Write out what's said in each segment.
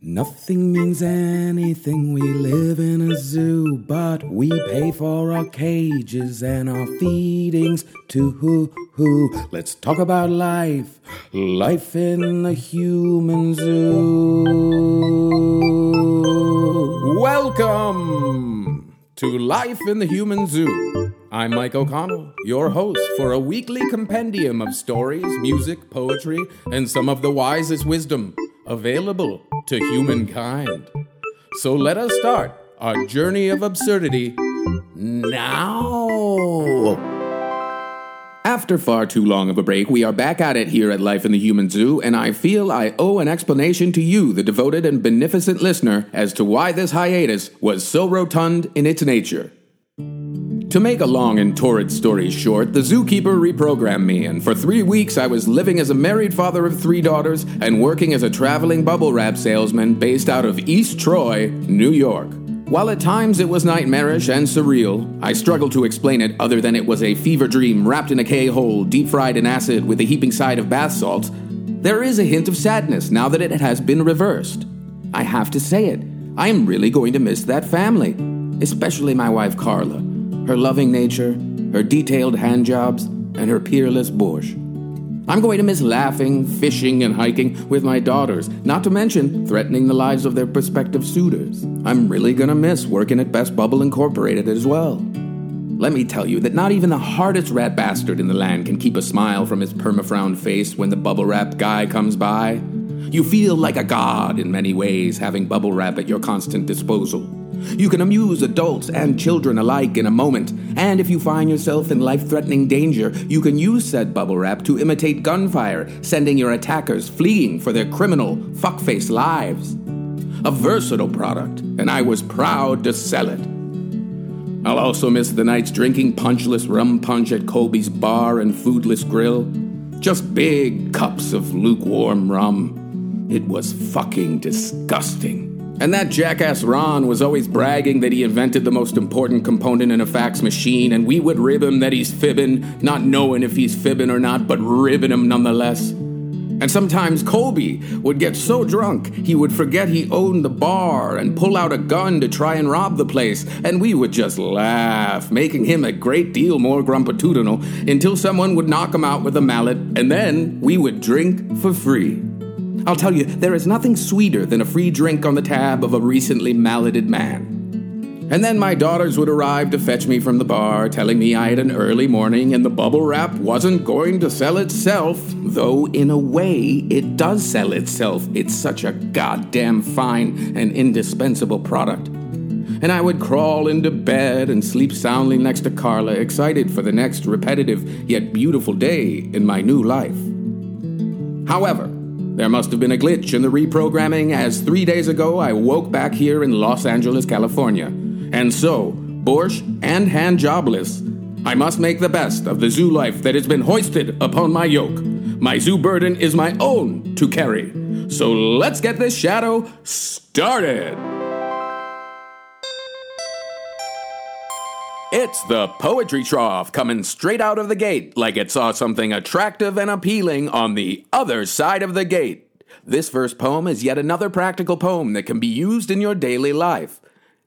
Nothing means anything. We live in a zoo, but we pay for our cages and our feedings to who who. Let's talk about life, life in the human zoo. Welcome to Life in the Human Zoo. I'm Mike O'Connell, your host for a weekly compendium of stories, music, poetry, and some of the wisest wisdom available to humankind. So let us start our journey of absurdity now. After far too long of a break, we are back at it here at Life in the Human Zoo, and I feel I owe an explanation to you, the devoted and beneficent listener, as to why this hiatus was so rotund in its nature. To make a long and torrid story short, the zookeeper reprogrammed me, and for three weeks I was living as a married father of three daughters and working as a traveling bubble wrap salesman based out of East Troy, New York. While at times it was nightmarish and surreal, I struggled to explain it other than it was a fever dream wrapped in a K hole, deep fried in acid with a heaping side of bath salts. There is a hint of sadness now that it has been reversed. I have to say it. I am really going to miss that family, especially my wife Carla her loving nature, her detailed hand jobs, and her peerless borscht. I'm going to miss laughing, fishing, and hiking with my daughters, not to mention threatening the lives of their prospective suitors. I'm really gonna miss working at Best Bubble Incorporated as well. Let me tell you that not even the hardest rat bastard in the land can keep a smile from his permafrown face when the bubble wrap guy comes by. You feel like a god in many ways having bubble wrap at your constant disposal. You can amuse adults and children alike in a moment, and if you find yourself in life threatening danger, you can use said bubble wrap to imitate gunfire, sending your attackers fleeing for their criminal, fuckface lives. A versatile product, and I was proud to sell it. I'll also miss the nights drinking punchless rum punch at Colby's bar and foodless grill. Just big cups of lukewarm rum. It was fucking disgusting. And that jackass Ron was always bragging that he invented the most important component in a fax machine, and we would rib him that he's fibbing, not knowing if he's fibbing or not, but ribbing him nonetheless. And sometimes Colby would get so drunk he would forget he owned the bar and pull out a gun to try and rob the place, and we would just laugh, making him a great deal more grumpatudinal until someone would knock him out with a mallet, and then we would drink for free. I'll tell you, there is nothing sweeter than a free drink on the tab of a recently malleted man. And then my daughters would arrive to fetch me from the bar, telling me I had an early morning and the bubble wrap wasn't going to sell itself, though in a way it does sell itself. It's such a goddamn fine and indispensable product. And I would crawl into bed and sleep soundly next to Carla, excited for the next repetitive yet beautiful day in my new life. However, there must have been a glitch in the reprogramming, as three days ago I woke back here in Los Angeles, California. And so, borscht and hand jobless, I must make the best of the zoo life that has been hoisted upon my yoke. My zoo burden is my own to carry. So let's get this shadow started. It's the Poetry Trough coming straight out of the gate like it saw something attractive and appealing on the other side of the gate. This first poem is yet another practical poem that can be used in your daily life.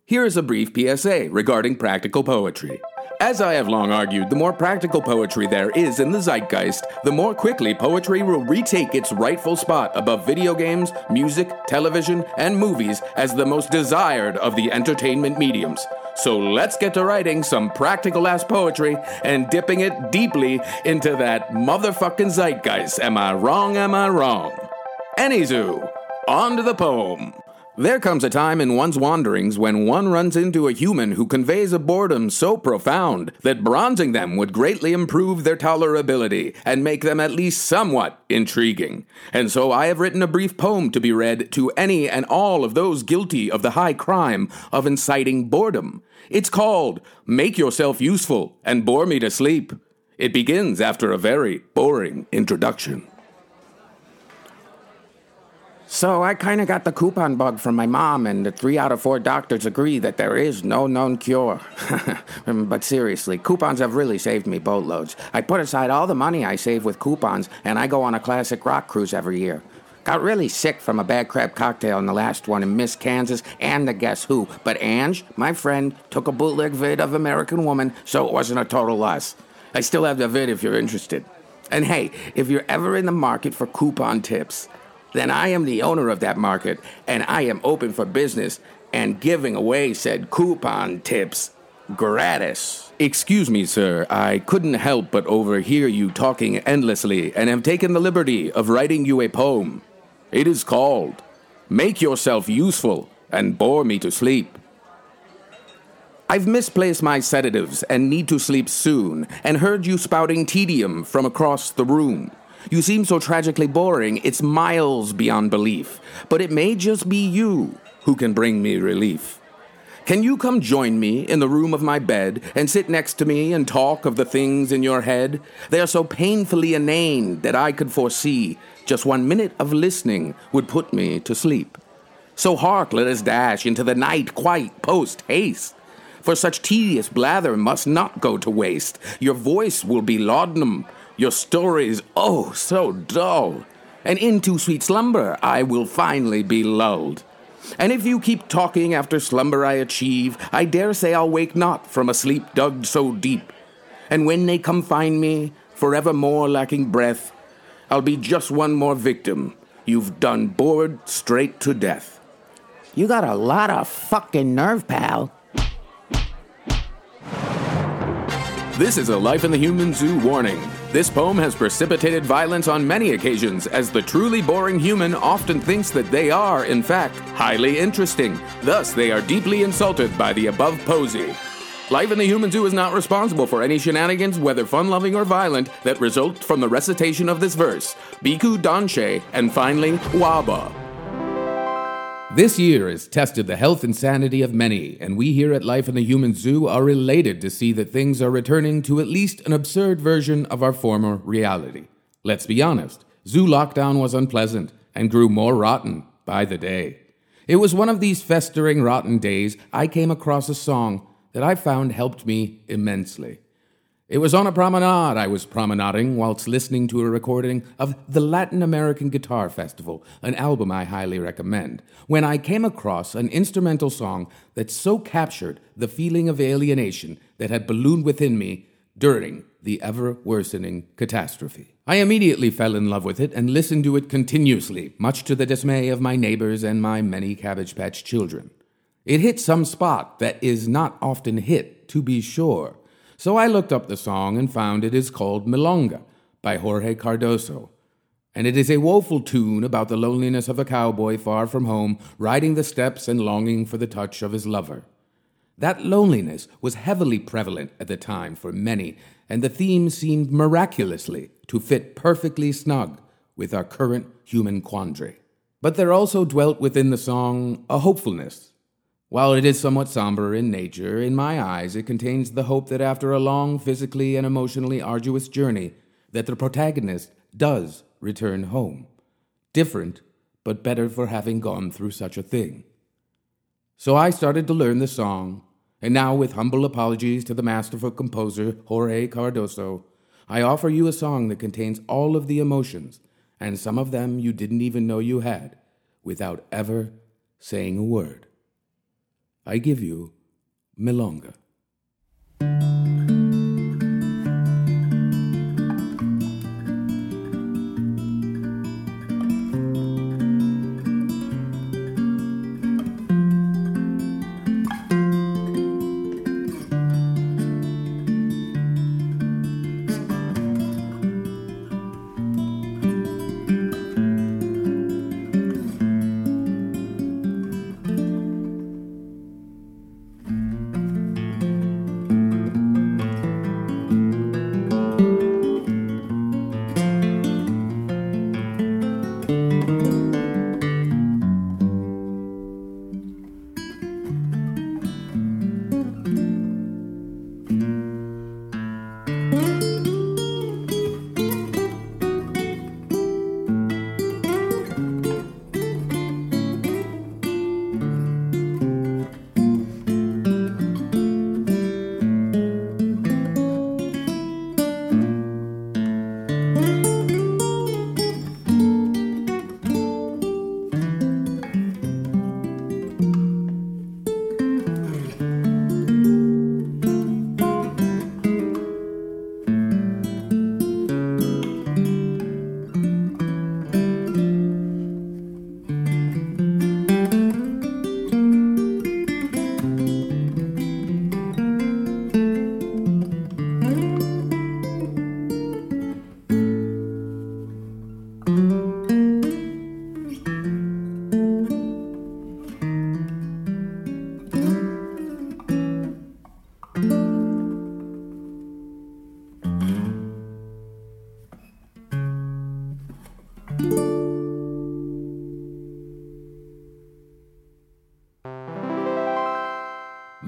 Here is a brief PSA regarding practical poetry. As I have long argued, the more practical poetry there is in the zeitgeist, the more quickly poetry will retake its rightful spot above video games, music, television, and movies as the most desired of the entertainment mediums. So let's get to writing some practical ass poetry and dipping it deeply into that motherfucking zeitgeist. Am I wrong? Am I wrong? Anywho, on to the poem. There comes a time in one's wanderings when one runs into a human who conveys a boredom so profound that bronzing them would greatly improve their tolerability and make them at least somewhat intriguing. And so I have written a brief poem to be read to any and all of those guilty of the high crime of inciting boredom. It's called Make Yourself Useful and Bore Me to Sleep. It begins after a very boring introduction. So I kind of got the coupon bug from my mom, and the three out of four doctors agree that there is no known cure. but seriously, coupons have really saved me boatloads. I put aside all the money I save with coupons, and I go on a classic rock cruise every year. Got really sick from a bad crab cocktail in the last one in Miss Kansas and the Guess Who. But Ange, my friend, took a bootleg vid of American Woman, so it wasn't a total loss. I still have the vid if you're interested. And hey, if you're ever in the market for coupon tips, then I am the owner of that market, and I am open for business and giving away said coupon tips gratis. Excuse me, sir. I couldn't help but overhear you talking endlessly and have taken the liberty of writing you a poem. It is called Make Yourself Useful and Bore Me to Sleep. I've misplaced my sedatives and need to sleep soon, and heard you spouting tedium from across the room. You seem so tragically boring, it's miles beyond belief. But it may just be you who can bring me relief. Can you come join me in the room of my bed and sit next to me and talk of the things in your head? They are so painfully inane that I could foresee just one minute of listening would put me to sleep. So hark, let us dash into the night quite post haste. For such tedious blather must not go to waste. Your voice will be laudanum, your stories, oh, so dull. And into sweet slumber I will finally be lulled. And if you keep talking after slumber I achieve, I dare say I'll wake not from a sleep dug so deep. And when they come find me, forevermore lacking breath, I'll be just one more victim you've done bored straight to death. You got a lot of fucking nerve, pal. This is a Life in the Human Zoo warning. This poem has precipitated violence on many occasions, as the truly boring human often thinks that they are, in fact, highly interesting. Thus, they are deeply insulted by the above posy. Life in the Human Zoo is not responsible for any shenanigans, whether fun loving or violent, that result from the recitation of this verse. Biku Danche, and finally, Waba. This year has tested the health and sanity of many, and we here at Life in the Human Zoo are elated to see that things are returning to at least an absurd version of our former reality. Let's be honest, zoo lockdown was unpleasant and grew more rotten by the day. It was one of these festering rotten days I came across a song that I found helped me immensely. It was on a promenade I was promenading whilst listening to a recording of the Latin American Guitar Festival, an album I highly recommend, when I came across an instrumental song that so captured the feeling of alienation that had ballooned within me during the ever worsening catastrophe. I immediately fell in love with it and listened to it continuously, much to the dismay of my neighbors and my many Cabbage Patch children. It hit some spot that is not often hit, to be sure so I looked up the song and found it is called Milonga by Jorge Cardoso. And it is a woeful tune about the loneliness of a cowboy far from home, riding the steppes and longing for the touch of his lover. That loneliness was heavily prevalent at the time for many, and the theme seemed miraculously to fit perfectly snug with our current human quandary. But there also dwelt within the song a hopefulness while it is somewhat somber in nature, in my eyes it contains the hope that after a long physically and emotionally arduous journey, that the protagonist does return home. Different, but better for having gone through such a thing. So I started to learn the song, and now with humble apologies to the masterful composer Jorge Cardoso, I offer you a song that contains all of the emotions, and some of them you didn't even know you had, without ever saying a word. I give you Milonga.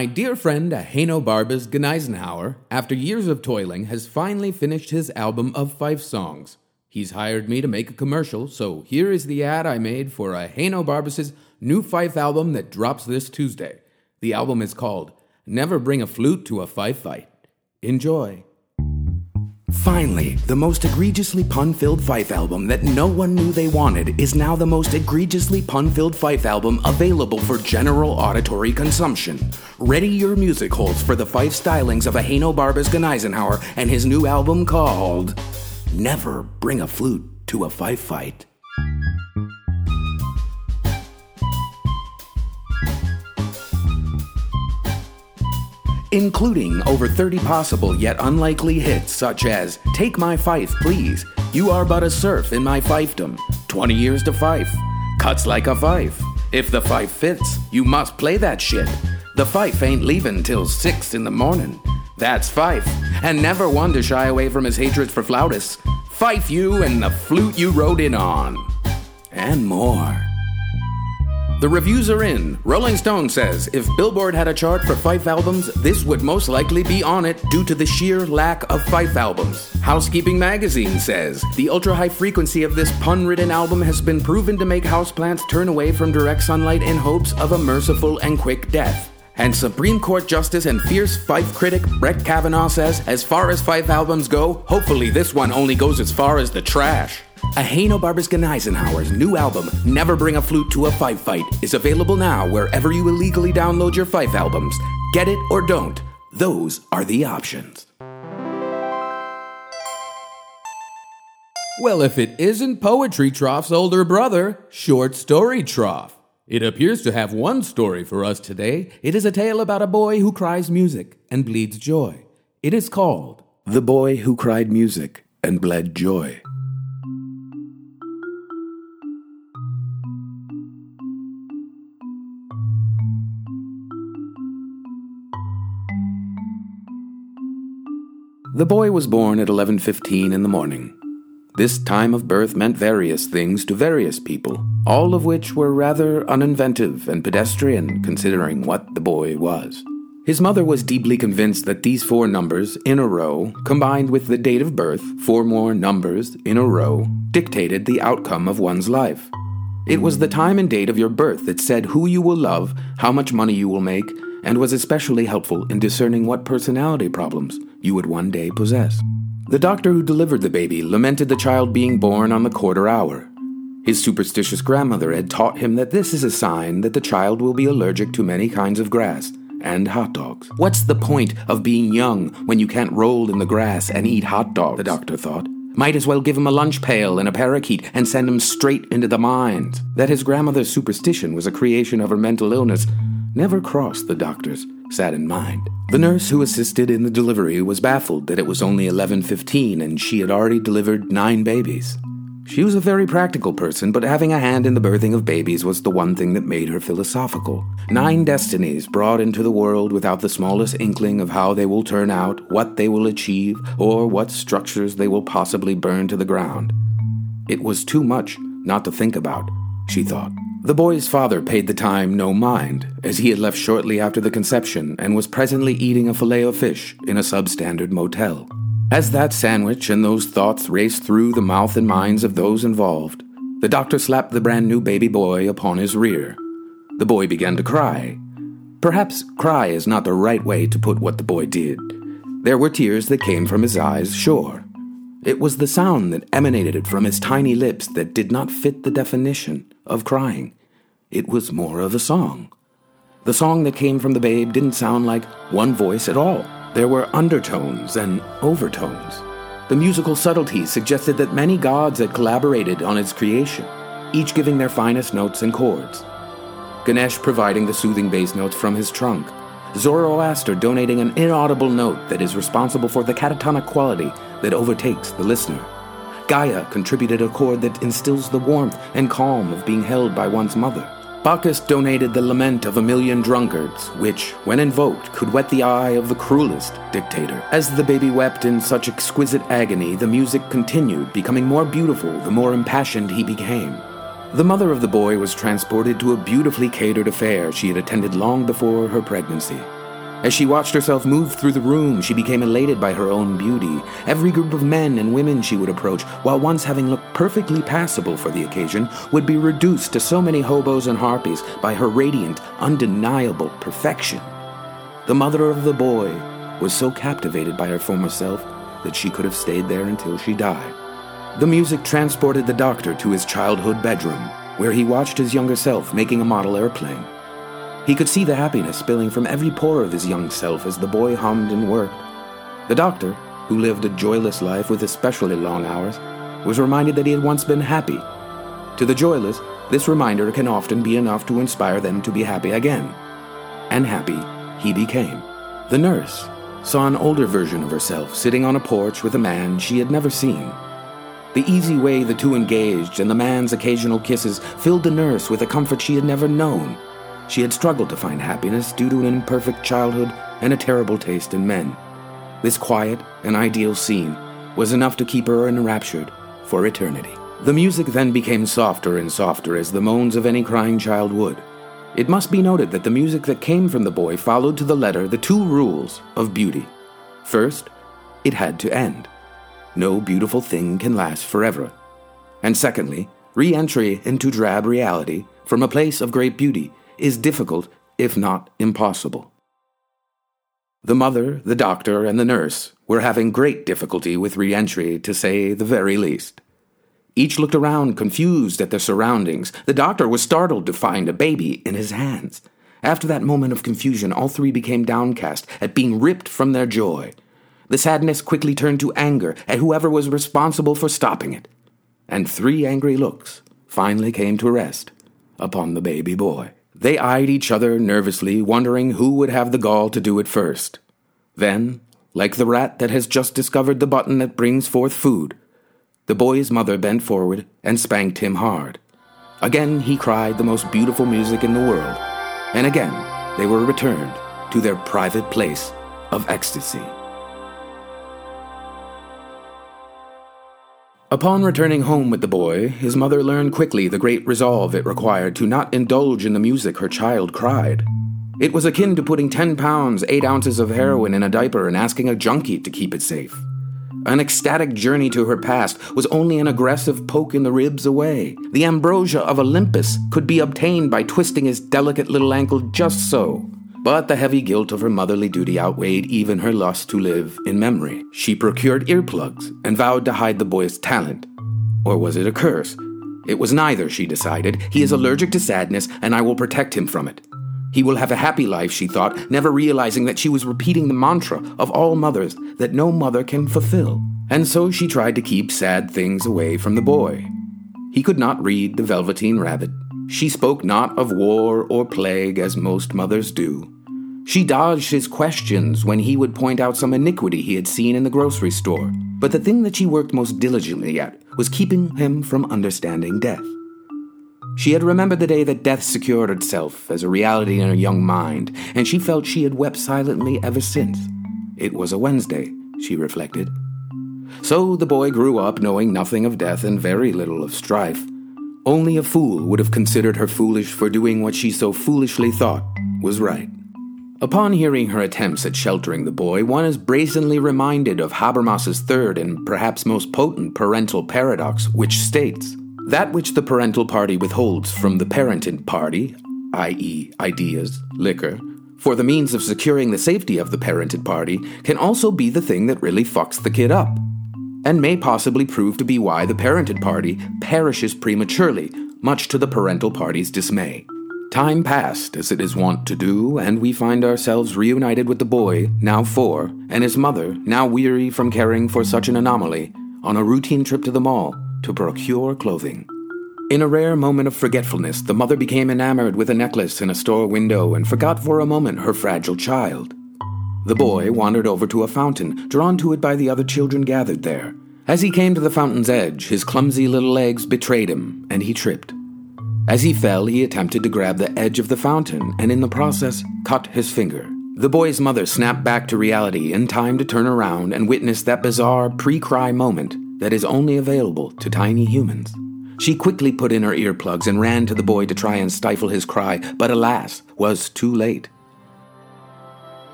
My dear friend Barbas Gneisenhauer, after years of toiling, has finally finished his album of five songs. He's hired me to make a commercial, so here is the ad I made for Barbas' new fife album that drops this Tuesday. The album is called Never Bring a Flute to a Fife Fight. Enjoy. Finally, the most egregiously pun filled Fife album that no one knew they wanted is now the most egregiously pun filled Fife album available for general auditory consumption. Ready your music holes for the Fife stylings of Aheno Barbas Gneisenhauer and his new album called Never Bring a Flute to a Fife Fight. Including over 30 possible yet unlikely hits such as Take My Fife, Please, You Are But a Serf in My Fifedom, 20 Years to Fife, Cuts Like a Fife, If the Fife Fits, You Must Play That Shit, The Fife Ain't Leaving Till 6 in the Morning, That's Fife, and never one to shy away from his hatred for flautists, Fife You and the Flute You Rode In On, and more. The reviews are in. Rolling Stone says if Billboard had a chart for Fife albums, this would most likely be on it due to the sheer lack of Fife albums. Housekeeping Magazine says the ultra high frequency of this pun ridden album has been proven to make houseplants turn away from direct sunlight in hopes of a merciful and quick death. And Supreme Court Justice and fierce Fife critic Brett Kavanaugh says, as far as Fife albums go, hopefully this one only goes as far as the trash. Ahenobarbus Eisenhower's new album, Never Bring a Flute to a Fife Fight, is available now wherever you illegally download your Fife albums. Get it or don't. Those are the options. Well, if it isn't Poetry Trough's older brother, Short Story Trough. It appears to have one story for us today. It is a tale about a boy who cries music and bleeds joy. It is called The Boy Who Cried Music and Bled Joy. The boy was born at 11:15 in the morning. This time of birth meant various things to various people, all of which were rather uninventive and pedestrian considering what the boy was. His mother was deeply convinced that these four numbers in a row, combined with the date of birth, four more numbers in a row, dictated the outcome of one's life. It was the time and date of your birth that said who you will love, how much money you will make, and was especially helpful in discerning what personality problems you would one day possess. The doctor who delivered the baby lamented the child being born on the quarter hour. His superstitious grandmother had taught him that this is a sign that the child will be allergic to many kinds of grass and hot dogs. What's the point of being young when you can't roll in the grass and eat hot dogs? The doctor thought. Might as well give him a lunch pail and a parakeet and send him straight into the mines. That his grandmother's superstition was a creation of her mental illness never crossed the doctor's saddened mind. The nurse who assisted in the delivery was baffled that it was only 11:15 and she had already delivered 9 babies. She was a very practical person, but having a hand in the birthing of babies was the one thing that made her philosophical. Nine destinies brought into the world without the smallest inkling of how they will turn out, what they will achieve, or what structures they will possibly burn to the ground. It was too much not to think about, she thought. The boy's father paid the time no mind, as he had left shortly after the conception and was presently eating a filet of fish in a substandard motel. As that sandwich and those thoughts raced through the mouth and minds of those involved, the doctor slapped the brand new baby boy upon his rear. The boy began to cry. Perhaps cry is not the right way to put what the boy did. There were tears that came from his eyes, sure. It was the sound that emanated from his tiny lips that did not fit the definition of crying. It was more of a song. The song that came from the babe didn't sound like one voice at all. There were undertones and overtones. The musical subtlety suggested that many gods had collaborated on its creation, each giving their finest notes and chords. Ganesh providing the soothing bass notes from his trunk, Zoroaster donating an inaudible note that is responsible for the catatonic quality that overtakes the listener. Gaia contributed a chord that instills the warmth and calm of being held by one's mother. Bacchus donated the lament of a million drunkards, which, when invoked, could wet the eye of the cruelest dictator. As the baby wept in such exquisite agony, the music continued, becoming more beautiful the more impassioned he became. The mother of the boy was transported to a beautifully catered affair she had attended long before her pregnancy. As she watched herself move through the room, she became elated by her own beauty. Every group of men and women she would approach, while once having looked perfectly passable for the occasion, would be reduced to so many hobos and harpies by her radiant, undeniable perfection. The mother of the boy was so captivated by her former self that she could have stayed there until she died. The music transported the doctor to his childhood bedroom, where he watched his younger self making a model airplane. He could see the happiness spilling from every pore of his young self as the boy hummed and worked. The doctor, who lived a joyless life with especially long hours, was reminded that he had once been happy. To the joyless, this reminder can often be enough to inspire them to be happy again. And happy he became. The nurse saw an older version of herself sitting on a porch with a man she had never seen. The easy way the two engaged and the man's occasional kisses filled the nurse with a comfort she had never known. She had struggled to find happiness due to an imperfect childhood and a terrible taste in men. This quiet and ideal scene was enough to keep her enraptured for eternity. The music then became softer and softer as the moans of any crying child would. It must be noted that the music that came from the boy followed to the letter the two rules of beauty. First, it had to end. No beautiful thing can last forever. And secondly, re entry into drab reality from a place of great beauty is difficult, if not impossible. The mother, the doctor, and the nurse were having great difficulty with re entry, to say the very least. Each looked around, confused at their surroundings. The doctor was startled to find a baby in his hands. After that moment of confusion, all three became downcast at being ripped from their joy. The sadness quickly turned to anger at whoever was responsible for stopping it. And three angry looks finally came to rest upon the baby boy. They eyed each other nervously, wondering who would have the gall to do it first. Then, like the rat that has just discovered the button that brings forth food, the boy's mother bent forward and spanked him hard. Again he cried the most beautiful music in the world, and again they were returned to their private place of ecstasy. Upon returning home with the boy, his mother learned quickly the great resolve it required to not indulge in the music her child cried. It was akin to putting 10 pounds, 8 ounces of heroin in a diaper and asking a junkie to keep it safe. An ecstatic journey to her past was only an aggressive poke in the ribs away. The ambrosia of Olympus could be obtained by twisting his delicate little ankle just so. But the heavy guilt of her motherly duty outweighed even her lust to live in memory. She procured earplugs and vowed to hide the boy's talent. Or was it a curse? It was neither, she decided. He is allergic to sadness, and I will protect him from it. He will have a happy life, she thought, never realizing that she was repeating the mantra of all mothers that no mother can fulfill. And so she tried to keep sad things away from the boy. He could not read The Velveteen Rabbit, she spoke not of war or plague as most mothers do. She dodged his questions when he would point out some iniquity he had seen in the grocery store. But the thing that she worked most diligently at was keeping him from understanding death. She had remembered the day that death secured itself as a reality in her young mind, and she felt she had wept silently ever since. It was a Wednesday, she reflected. So the boy grew up knowing nothing of death and very little of strife. Only a fool would have considered her foolish for doing what she so foolishly thought was right. Upon hearing her attempts at sheltering the boy, one is brazenly reminded of Habermas's third and perhaps most potent parental paradox, which states that which the parental party withholds from the parented party, i.e., ideas, liquor, for the means of securing the safety of the parented party, can also be the thing that really fucks the kid up and may possibly prove to be why the parented party perishes prematurely, much to the parental party's dismay. Time passed, as it is wont to do, and we find ourselves reunited with the boy, now four, and his mother, now weary from caring for such an anomaly, on a routine trip to the mall to procure clothing. In a rare moment of forgetfulness, the mother became enamored with a necklace in a store window and forgot for a moment her fragile child. The boy wandered over to a fountain, drawn to it by the other children gathered there. As he came to the fountain's edge, his clumsy little legs betrayed him, and he tripped. As he fell, he attempted to grab the edge of the fountain, and in the process, cut his finger. The boy's mother snapped back to reality in time to turn around and witness that bizarre pre cry moment that is only available to tiny humans. She quickly put in her earplugs and ran to the boy to try and stifle his cry, but alas, was too late.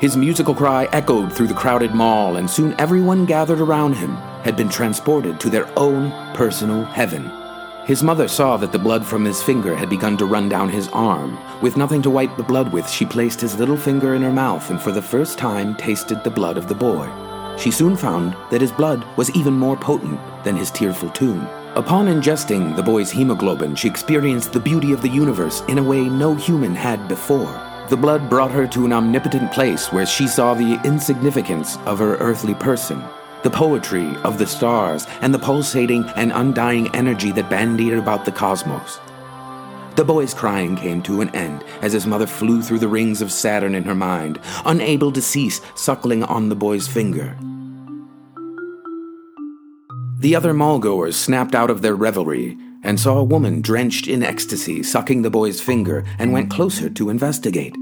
His musical cry echoed through the crowded mall, and soon everyone gathered around him had been transported to their own personal heaven. His mother saw that the blood from his finger had begun to run down his arm. With nothing to wipe the blood with, she placed his little finger in her mouth and for the first time tasted the blood of the boy. She soon found that his blood was even more potent than his tearful tune. Upon ingesting the boy's hemoglobin, she experienced the beauty of the universe in a way no human had before. The blood brought her to an omnipotent place where she saw the insignificance of her earthly person, the poetry of the stars, and the pulsating and undying energy that bandied about the cosmos. The boy's crying came to an end as his mother flew through the rings of Saturn in her mind, unable to cease suckling on the boy's finger. The other mallgoers snapped out of their revelry and saw a woman drenched in ecstasy sucking the boy's finger and went closer to investigate.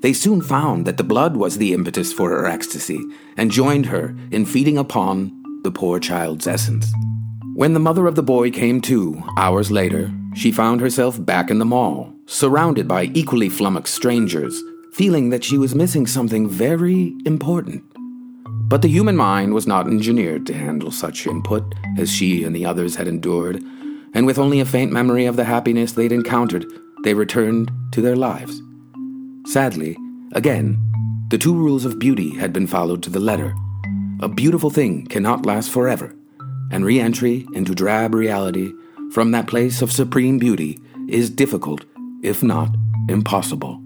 They soon found that the blood was the impetus for her ecstasy and joined her in feeding upon the poor child's essence. When the mother of the boy came to, hours later, she found herself back in the mall, surrounded by equally flummoxed strangers, feeling that she was missing something very important. But the human mind was not engineered to handle such input as she and the others had endured, and with only a faint memory of the happiness they'd encountered, they returned to their lives. Sadly, again, the two rules of beauty had been followed to the letter. A beautiful thing cannot last forever, and re entry into drab reality from that place of supreme beauty is difficult, if not impossible.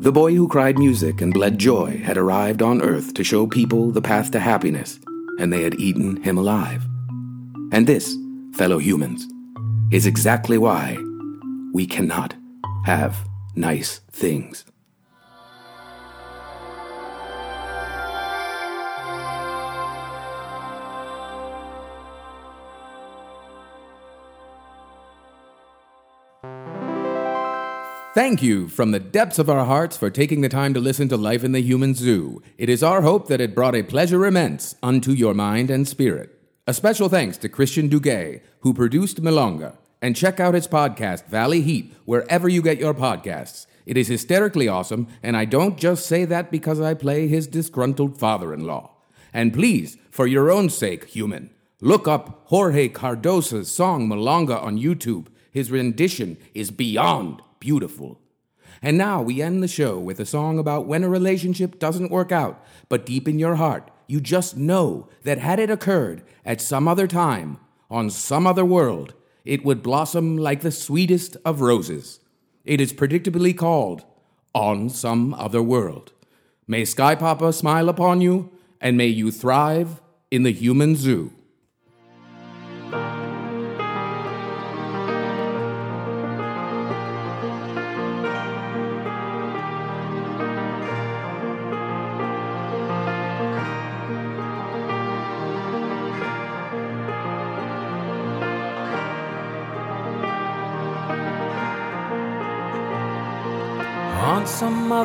The boy who cried music and bled joy had arrived on earth to show people the path to happiness, and they had eaten him alive. And this, fellow humans, is exactly why we cannot have nice things. Thank you from the depths of our hearts for taking the time to listen to Life in the Human Zoo. It is our hope that it brought a pleasure immense unto your mind and spirit. A special thanks to Christian Duguay, who produced Milonga. And check out his podcast, Valley Heat, wherever you get your podcasts. It is hysterically awesome, and I don't just say that because I play his disgruntled father in law. And please, for your own sake, human, look up Jorge Cardoso's song Milonga on YouTube. His rendition is beyond beautiful. And now we end the show with a song about when a relationship doesn't work out, but deep in your heart, you just know that had it occurred at some other time, on some other world, it would blossom like the sweetest of roses. It is predictably called On Some Other World. May Sky Papa smile upon you, and may you thrive in the human zoo.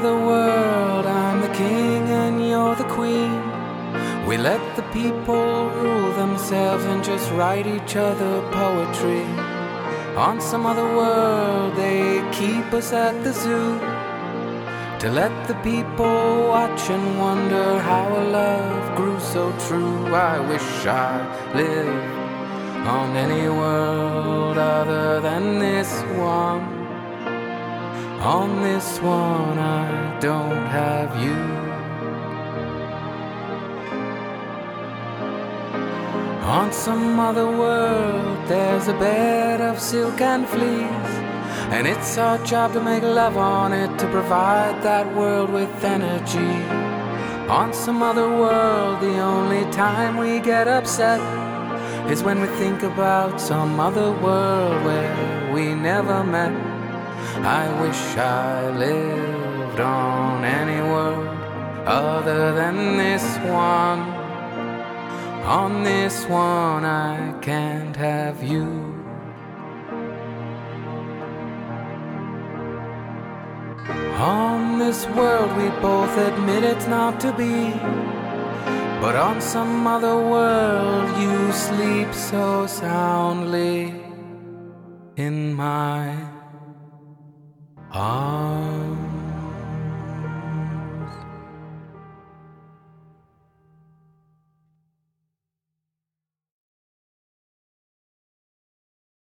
Other world, I'm the king and you're the queen. We let the people rule themselves and just write each other poetry. On some other world, they keep us at the zoo. To let the people watch and wonder how a love grew so true. I wish I lived on any world other than this one. On this one, I don't have you. On some other world, there's a bed of silk and fleece. And it's our job to make love on it to provide that world with energy. On some other world, the only time we get upset is when we think about some other world where we never met. I wish I lived on any world other than this one. On this one, I can't have you. On this world, we both admit it's not to be. But on some other world, you sleep so soundly in my Ah.